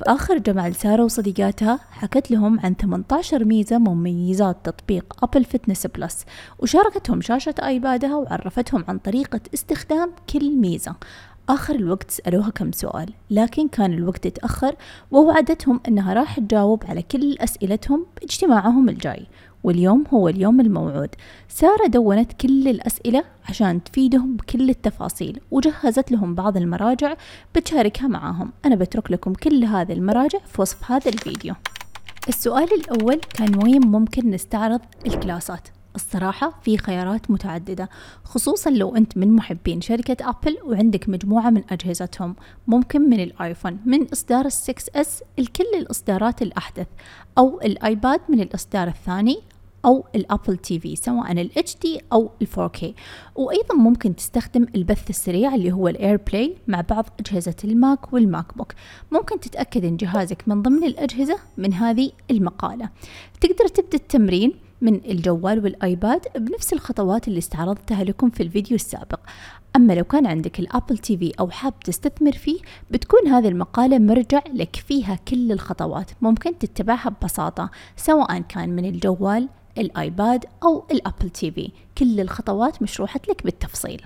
في آخر جمع لسارة وصديقاتها حكت لهم عن 18 ميزة مميزات تطبيق Apple Fitness Plus وشاركتهم شاشة ال iPad ها وعرفتهم عن طريقة استخدام كل ميزة. آخر الوقت سألوها كم سؤال لكن كان الوقت اتأخر ووعدتهم أنها راح تجاوب على كل أسئلتهم باجتماعهم الجاي. واليوم هو اليوم الموعود. سارة دونت كل الأسئلة عشان تفيدهم بكل التفاصيل وجهزت لهم بعض المراجع بتشاركها معاهم. أنا بترك لكم كل هذه المراجع في وصف هذا الفيديو. السؤال الأول كان وين ممكن نستعرض ال classes؟ الصراحة في خيارات متعددة خصوصا لو أنت من محبين شركة Apple وعندك مجموعة من أجهزتهم. ممكن من ال iPhone من إصدار ال 6s إلى كل الإصدارات الأحدث أو ال iPad من الإصدار الثاني أو ال Apple TV سواء ال HD أو ال 4K وأيضا ممكن تستخدم البث السريع اللي هو ال AirPlay مع بعض أجهزة ال Mac وال MacBook ممكن تتأكد أن جهازك من ضمن الأجهزة من هذه المقالة. تقدر تبدأ التمرين من الجوال وال iPad بنفس الخطوات اللي استعرضتها لكم في الفيديو السابق. أما لو كان عندك ال Apple TV أو حاب تستثمر فيه بتكون هذه المقالة مرجع لك فيها كل الخطوات. ممكن تتبعها ببساطة سواء كان من الجوال ال iPad أو ال Apple TV. كل الخطوات مشروحة لك بالتفصيل.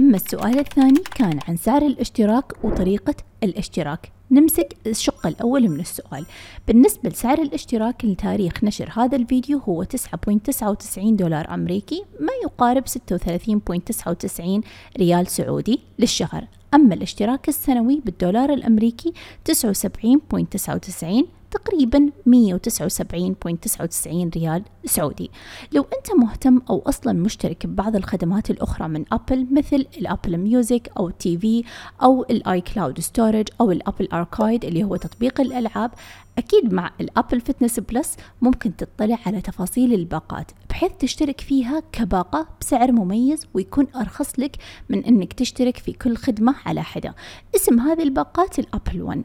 أما السؤال الثاني كان عن سعر الاشتراك وطريقة الاشتراك. نمسك الشق الأول من السؤال. بالنسبة لسعر الاشتراك لتاريخ نشر هذا الفيديو هو 9.99 دولار أمريكي ما يقارب 36.99 ريال سعودي للشهر. أما الاشتراك السنوي بالدولار الأمريكي 79.99 تقريبا 179.99 ريال سعودي. لو أنت مهتم أو أصلا مشترك ببعض الخدمات الأخرى من Apple مثل ال Apple Music أو TV أو ال iCloud Storage أو ال Apple Arcade اللي هو تطبيق الألعاب أكيد مع ال Apple Fitness Plus ممكن تطلع على تفاصيل الباقات بحيث تشترك فيها كباقة بسعر مميز ويكون أرخص لك من أنك تشترك في كل خدمة على حدة. اسم هذه الباقات ال Apple One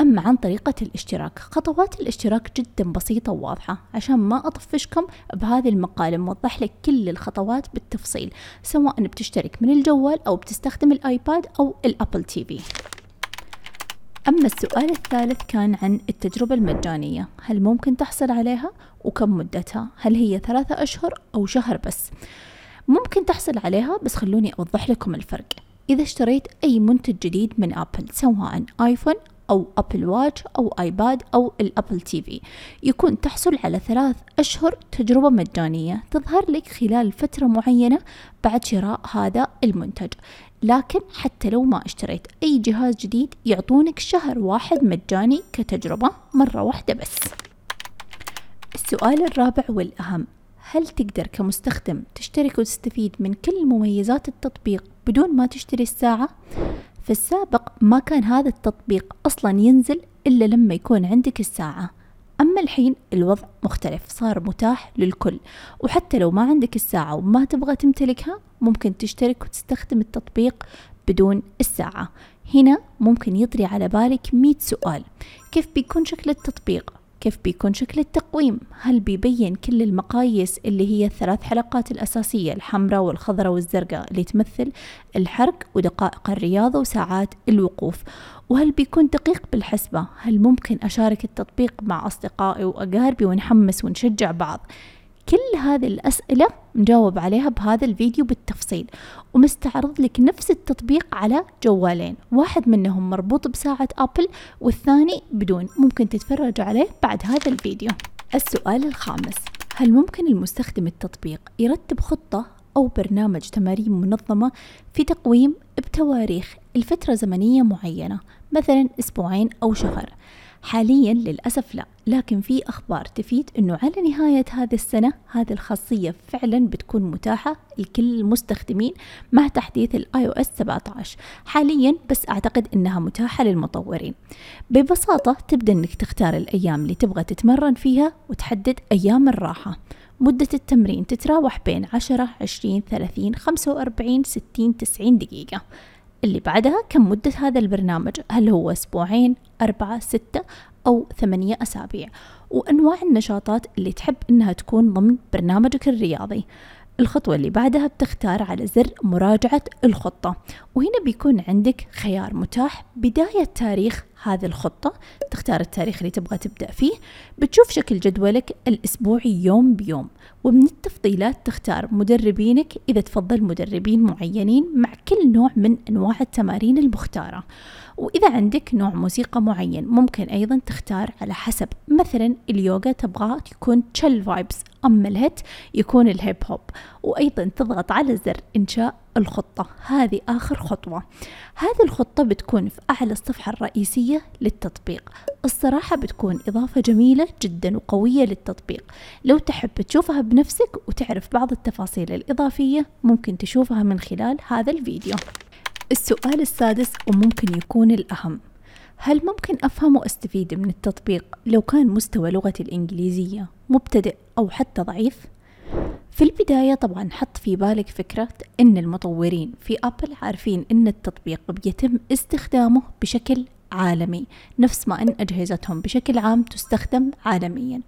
أما عن طريقة الاشتراك خطوات الاشتراك جدا بسيطة وواضحة. عشان ما أطفشكم بهذه المقالة موضح لك كل الخطوات بالتفصيل سواء بتشترك من الجوال أو بتستخدم ال iPad أو ال Apple TV أما السؤال الثالث كان عن التجربة المجانية. هل ممكن تحصل عليها؟ وكم مدتها؟ هل هي ثلاثة أشهر أو شهر بس؟ ممكن تحصل عليها بس خلوني أوضح لكم الفرق. إذا اشتريت أي منتج جديد من Apple سواء iPhone أو Apple Watch أو iPad أو ال Apple TV يكون تحصل على ثلاث أشهر تجربة مجانية تظهر لك خلال فترة معينة بعد شراء هذا المنتج. لكن حتى لو ما اشتريت أي جهاز جديد يعطونك شهر واحد مجاني كتجربة مرة واحدة بس. السؤال الرابع والأهم هل تقدر كمستخدم تشترك وتستفيد من كل مميزات التطبيق بدون ما تشتري الساعة؟ في السابق ما كان هذا التطبيق أصلا ينزل إلا لما يكون عندك الساعة. أما الحين الوضع مختلف صار متاح للكل وحتى لو ما عندك الساعة وما تبغى تمتلكها ممكن تشترك وتستخدم التطبيق بدون الساعة. هنا ممكن يطري على بالك مئة سؤال. كيف بيكون شكل التطبيق؟ كيف بيكون شكل التقويم؟ هل بيبين كل المقاييس اللي هي الثلاث حلقات الأساسية الحمراء والخضراء والزرقاء اللي تمثل الحرق ودقائق الرياضة وساعات الوقوف؟ وهل بيكون دقيق بالحسبة؟ هل ممكن أشارك التطبيق مع أصدقائي وأقاربي ونحمس ونشجع بعض؟ كل هذه الأسئلة مجاوب عليها بهذا الفيديو بالتفصيل. ومستعرض لك نفس التطبيق على جوالين. واحد منهم مربوط بساعة أبل والثاني بدون. ممكن تتفرج عليه بعد هذا الفيديو. السؤال الخامس. هل ممكن المستخدم التطبيق يرتب خطة أو برنامج تمارين منظمة في تقويم بتواريخ الفترة زمنية معينة؟ مثلا أسبوعين أو شهر. حاليا للأسف لا لكن في أخبار تفيد أنه على نهاية هذه السنة هذه الخاصية فعلا بتكون متاحة لكل المستخدمين مع تحديث أو اس 17 حاليا بس أعتقد أنها متاحة للمطورين. ببساطة تبدأ أنك تختار الأيام اللي تبغى تتمرن فيها وتحدد أيام الراحة. مدة التمرين تتراوح بين 10 20 30 45 60 90 دقيقة. اللي بعدها كم مدة هذا البرنامج؟ هل هو أسبوعين أربعة ستة أو ثمانية أسابيع؟ وأنواع النشاطات اللي تحب أنها تكون ضمن برنامجك الرياضي. الخطوة اللي بعدها بتختار على زر مراجعة الخطة. وهنا بيكون عندك خيار متاح. بداية تاريخ هذه الخطة تختار التاريخ اللي تبغى تبدأ فيه. بتشوف شكل جدولك الأسبوعي يوم بيوم. ومن التفضيلات تختار مدربينك إذا تفضل مدربين معينين مع كل نوع من أنواع التمارين المختارة. وإذا عندك نوع موسيقى معين ممكن أيضا تختار على حسب مثلا اليوغا تبغى يكون تشل فايبس أما الهيت يكون الهيب هوب وأيضا تضغط على زر إنشاء الخطة. هذه آخر خطوة. هذه الخطة بتكون في أعلى الصفحة الرئيسية للتطبيق. الصراحة بتكون إضافة جميلة جدا وقوية للتطبيق. لو تحب تشوفها بنفسك وتعرف بعض التفاصيل الإضافية ممكن تشوفها من خلال هذا الفيديو. السؤال السادس وممكن يكون الأهم. هل ممكن أفهم وأستفيد من التطبيق لو كان مستوى لغتي الإنجليزية مبتدئ أو حتى ضعيف؟ في البداية طبعا حط في بالك فكرة أن المطورين في أبل عارفين أن التطبيق بيتم استخدامه بشكل عالمي نفس ما أن أجهزتهم بشكل عام تستخدم عالميا.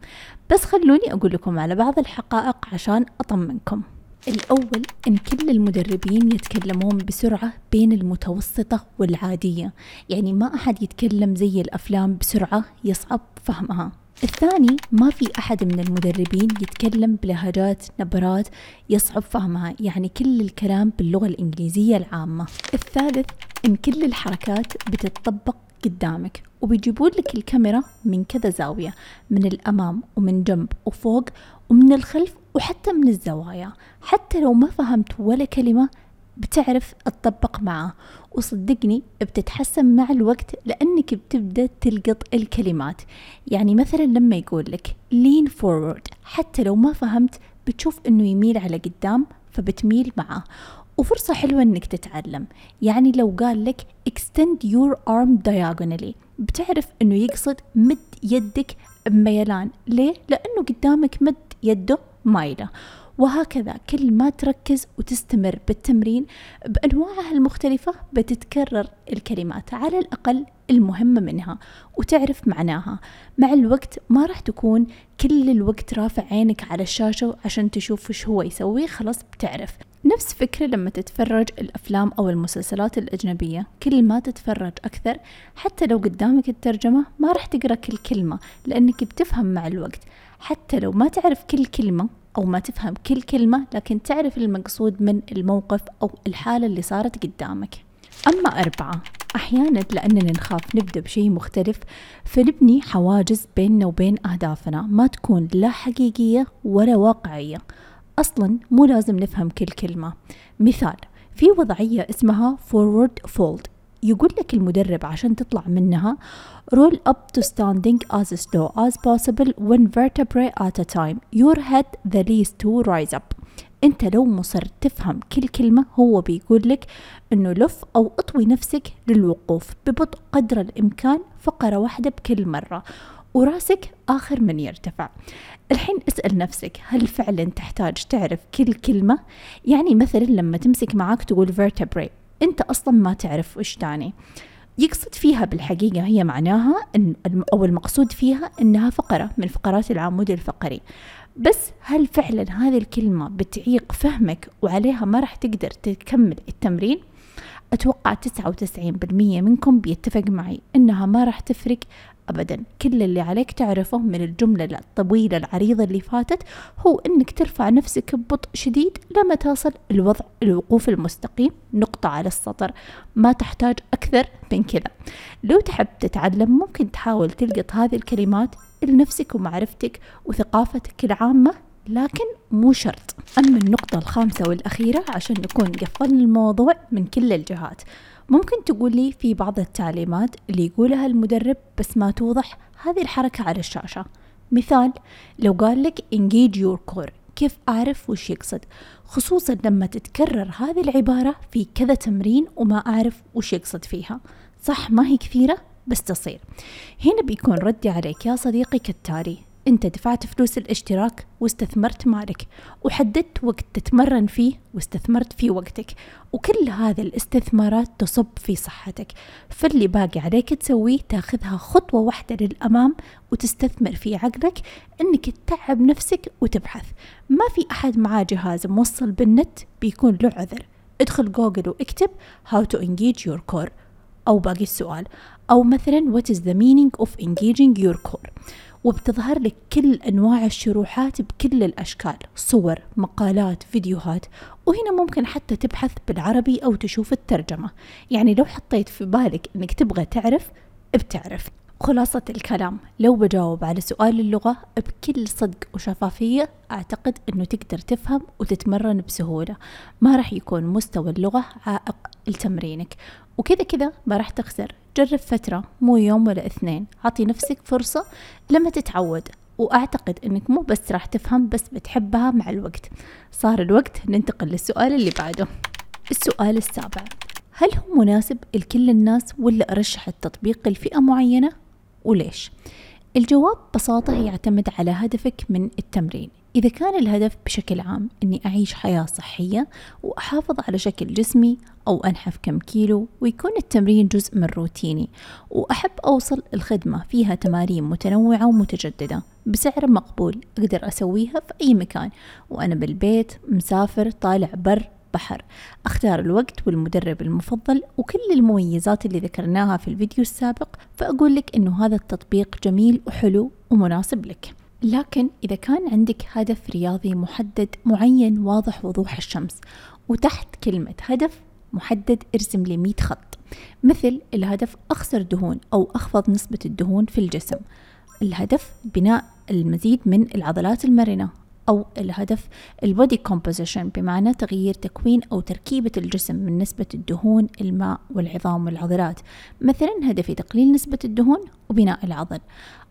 بس خلوني أقول لكم على بعض الحقائق عشان أطمنكم. الأول إن كل المدربين يتكلمون بسرعة بين المتوسطة والعادية. يعني ما أحد يتكلم زي الأفلام بسرعة يصعب فهمها. الثاني ما في أحد من المدربين يتكلم بلهجات نبرات يصعب فهمها. يعني كل الكلام باللغة الإنجليزية العامة. الثالث إن كل الحركات بتطبق قدامك وبيجيبون لك الكاميرا من كذا زاوية من الأمام ومن جنب وفوق ومن الخلف وحتى من الزوايا حتى لو ما فهمت ولا كلمة بتعرف تطبق معه. وصدقني بتتحسن مع الوقت لأنك بتبدأ تلقط الكلمات. يعني مثلا لما يقول لك lean forward حتى لو ما فهمت بتشوف إنه يميل على قدام فبتميل معه. وفرصة حلوة إنك تتعلم. يعني لو قال لك extend your arm diagonally بتعرف إنه يقصد مد يدك بميلان ليه؟ لأنه قدامك مد يده مايلة. وهكذا كل ما تركز وتستمر بالتمرين بأنواعها المختلفة بتتكرر الكلمات على الأقل المهمة منها وتعرف معناها. مع الوقت ما راح تكون كل الوقت رافع عينك على الشاشة عشان تشوف وش هو يسوي خلاص بتعرف. نفس فكرة لما تتفرج الأفلام أو المسلسلات الأجنبية كل ما تتفرج أكثر حتى لو قدامك الترجمة ما راح تقرأ كل كلمة لأنك بتفهم مع الوقت. حتى لو ما تعرف كل كلمة أو ما تفهم كل كلمة لكن تعرف المقصود من الموقف أو الحالة اللي صارت قدامك. أما أربعة أحيانا لأننا نخاف نبدأ بشيء مختلف فنبني حواجز بيننا وبين أهدافنا. ما تكون لا حقيقية ولا واقعية. أصلا مو لازم نفهم كل كلمة. مثال في وضعية اسمها forward fold. يقول لك المدرب عشان تطلع منها roll up to standing as slow as possible one vertebrae at a time. Your head the least to rise up. انت لو مصر تفهم كل كلمة هو بيقول لك إنه لف أو أطوي نفسك للوقوف ببطء قدر الإمكان فقرة واحدة بكل مرة وراسك آخر من يرتفع. الحين اسأل نفسك هل فعلا تحتاج تعرف كل كلمة؟ يعني مثلا لما تمسك معاك تقول vertebrae أنت أصلا ما تعرف وش تعني. يقصد فيها بالحقيقة هي معناها إن أو المقصود فيها إنها فقرة من فقرات العمود الفقري. بس هل فعلا هذه الكلمة بتعيق فهمك وعليها ما راح تقدر تكمل التمرين؟ أتوقع 99% منكم بيتفق معي إنها ما راح تفرق. أبدا. كل اللي عليك تعرفه من الجملة الطويلة العريضة اللي فاتت هو أنك ترفع نفسك ببطء شديد لما تصل الوضع الوقوف المستقيم نقطة على السطر. ما تحتاج أكثر من كذا. لو تحب تتعلم ممكن تحاول تلقط هذه الكلمات لنفسك ومعرفتك وثقافتك العامة. لكن مو شرط. أما النقطة الخامسة والأخيرة عشان نكون قفلنا الموضوع من كل الجهات. ممكن تقولي في بعض التعليمات اللي يقولها المدرب بس ما توضح هذه الحركة على الشاشة. مثال لو قال لك engage your core كيف أعرف وش يقصد؟ خصوصا لما تتكرر هذه العبارة في كذا تمرين وما أعرف وش يقصد فيها. صح ما هي كثيرة بس تصير. هنا بيكون ردي عليك يا صديقي كالتالي انت دفعت فلوس الاشتراك واستثمرت مالك وحددت وقت تتمرن فيه واستثمرت فيه وقتك وكل هذه الاستثمارات تصب في صحتك. فاللي باقي عليك تسويه تاخذها خطوة واحدة للأمام وتستثمر في عقلك إنك تتعب نفسك وتبحث. ما في أحد معاه جهاز موصل بالنت بيكون له عذر. ادخل جوجل واكتب how to engage your core. أو باقي السؤال. أو مثلا what is the meaning of engaging your core. وبتظهر لك كل أنواع الشروحات بكل الأشكال صور مقالات فيديوهات وهنا ممكن حتى تبحث بالعربي أو تشوف الترجمة. يعني لو حطيت في بالك أنك تبغى تعرف بتعرف. خلاصة الكلام. لو بجاوب على سؤال اللغة بكل صدق وشفافية أعتقد أنه تقدر تفهم وتتمرن بسهولة. ما راح يكون مستوى اللغة عائق لتمرينك. وكذا كذا ما راح تخسر. جرب فترة مو يوم ولا اثنين. عطي نفسك فرصة لما تتعود. وأعتقد أنك مو بس راح تفهم بس بتحبها مع الوقت. صار الوقت ننتقل للسؤال اللي بعده. السؤال السابع. هل هو مناسب لكل الناس ولا أرشح التطبيق لفئة معينة؟ وليش؟ الجواب ببساطة يعتمد على هدفك من التمرين. إذا كان الهدف بشكل عام أني أعيش حياة صحية وأحافظ على شكل جسمي أو أنحف كم كيلو ويكون التمرين جزء من روتيني وأحب أوصل الخدمة فيها تمارين متنوعة ومتجددة بسعر مقبول أقدر أسويها في أي مكان وأنا بالبيت مسافر طالع بر بحر. أختار الوقت والمدرب المفضل وكل المميزات اللي ذكرناها في الفيديو السابق فأقول لك إنه هذا التطبيق جميل وحلو ومناسب لك. لكن إذا كان عندك هدف رياضي محدد معين واضح وضوح الشمس وتحت كلمة هدف محدد ارسم لي 100 خط. مثل الهدف أخسر دهون أو أخفض نسبة الدهون في الجسم. الهدف بناء المزيد من العضلات المرنة أو الهدف ال body composition بمعنى تغيير تكوين أو تركيبة الجسم من نسبة الدهون الماء والعظام والعضلات. مثلا هدفي تقليل نسبة الدهون وبناء العضل.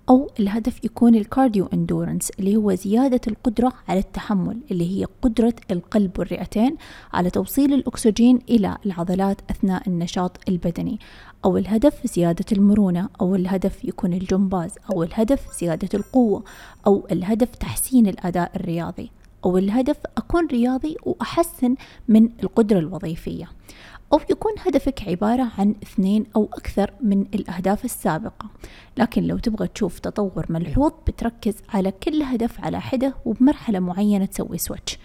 أو الهدف يكون ال cardio endurance اللي هو زيادة القدرة على التحمل اللي هي قدرة القلب والرئتين على توصيل الأكسجين إلى العضلات أثناء النشاط البدني. أو الهدف زيادة المرونة أو الهدف يكون الجمباز أو الهدف زيادة القوة أو الهدف تحسين الأداء الرياضي. أو الهدف أكون رياضي وأحسن من القدرة الوظيفية. أو يكون هدفك عبارة عن اثنين أو أكثر من الأهداف السابقة. لكن لو تبغى تشوف تطور ملحوظ بتركز على كل هدف على حدة وبمرحلة معينة تسوي سويتش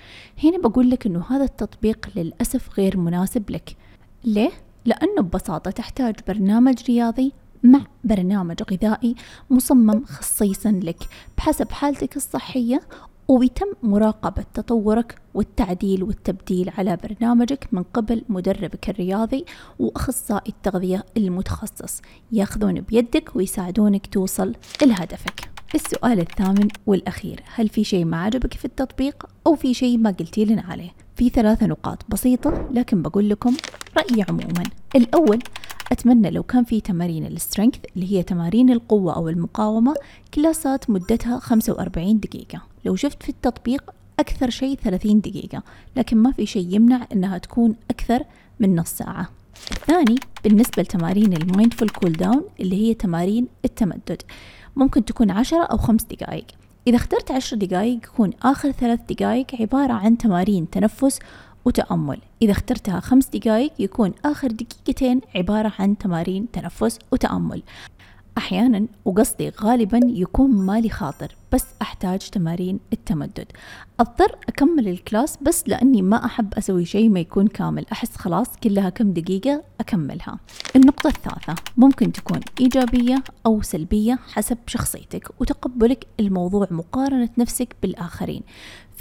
هنا بقول لك أنه هذا التطبيق للأسف غير مناسب لك. ليه؟ لأنه ببساطة تحتاج برنامج رياضي مع برنامج غذائي مصمم خصيصا لك بحسب حالتك الصحية وبيتم مراقبة تطورك والتعديل والتبديل على برنامجك من قبل مدربك الرياضي وأخصائي التغذية المتخصص ياخذون بيدك ويساعدونك توصل لهدفك. السؤال الثامن والأخير هل في شيء ما عجبك في التطبيق أو في شيء ما قلتي لنا عليه؟ في ثلاثة نقاط بسيطة لكن بقول لكم رأيي عموما. الأول أتمنى لو كان في تمارين ال strength اللي هي تمارين القوة أو المقاومة classes مدتها 45 دقيقة. لو شفت في التطبيق أكثر شيء 30 دقيقة لكن ما في شيء يمنع أنها تكون أكثر من نص ساعة. الثاني بالنسبة لتمارين ال mindful cooldown اللي هي تمارين التمدد. ممكن تكون عشرة أو خمس دقائق. إذا اخترت عشر دقائق يكون آخر ثلاث دقائق عبارة عن تمارين تنفس وتأمل. إذا اخترتها خمس دقائق يكون آخر دقيقتين عبارة عن تمارين تنفس وتأمل. أحيانا وقصدي غالبا يكون مالي خاطر بس أحتاج تمارين التمدد. أضطر أكمل الكلاس بس لأني ما أحب أسوي شيء ما يكون كامل. أحس خلاص كلها كم دقيقة أكملها. النقطة الثالثة ممكن تكون إيجابية أو سلبية حسب شخصيتك وتقبلك الموضوع مقارنة نفسك بالآخرين.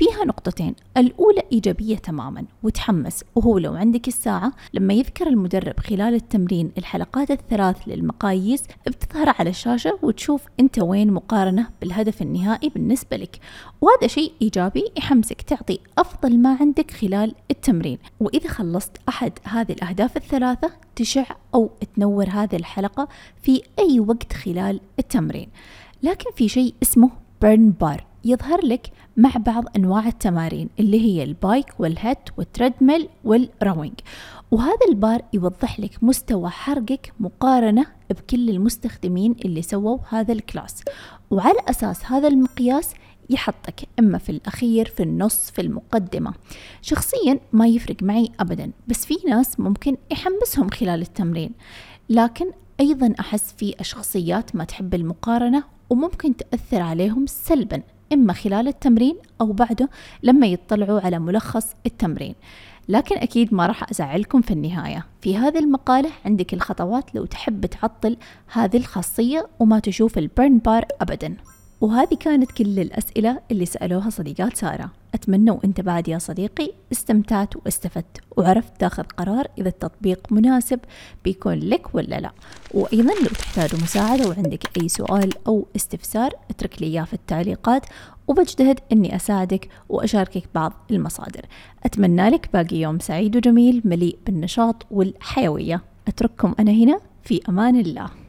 فيها نقطتين. الأولى إيجابية تماما وتحمس وهو لو عندك الساعة لما يذكر المدرب خلال التمرين الحلقات الثلاث للمقاييس بتظهر على الشاشة وتشوف أنت وين مقارنة بالهدف النهائي بالنسبة لك. وهذا شيء إيجابي يحمسك تعطي أفضل ما عندك خلال التمرين. وإذا خلصت أحد هذه الأهداف الثلاثة تشع أو تنور هذه الحلقة في أي وقت خلال التمرين. لكن في شيء اسمه burn bar يظهر لك مع بعض أنواع التمارين اللي هي البايك والهت والتريدميل والروينج. وهذا البار يوضح لك مستوى حرقك مقارنة بكل المستخدمين اللي سووا هذا ال class. وعلى أساس هذا المقياس يحطك إما في الأخير في النص في المقدمة. شخصيا ما يفرق معي أبدا بس في ناس ممكن يحمسهم خلال التمرين. لكن أيضا أحس في شخصيات ما تحب المقارنة وممكن تأثر عليهم سلبا. إما خلال التمرين أو بعده لما يطلعوا على ملخص التمرين. لكن أكيد ما راح أزعلكم في النهاية. في هذه المقالة عندك الخطوات لو تحب تعطل هذه الخاصية وما تشوف البرن بار أبدا. وهذه كانت كل الأسئلة اللي سألوها صديقات سارة. أتمنى وأنت بعد يا صديقي استمتعت واستفدت وعرفت تاخذ قرار إذا التطبيق مناسب بيكون لك ولا لا. وأيضا لو تحتاج مساعدة وعندك أي سؤال أو استفسار اترك لي إياه في التعليقات وبجتهد أني أساعدك وأشاركك بعض المصادر. أتمنى لك باقي يوم سعيد وجميل مليء بالنشاط والحيوية. أترككم أنا هنا في أمان الله.